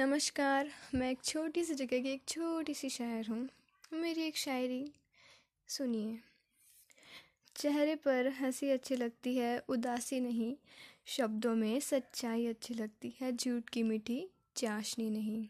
नमस्कार, मैं एक छोटी सी जगह की एक छोटी सी शायर हूँ। मेरी एक शायरी सुनिए। चेहरे पर हँसी अच्छी लगती है, उदासी नहीं। शब्दों में सच्चाई अच्छी लगती है, झूठ की मीठी चाशनी नहीं।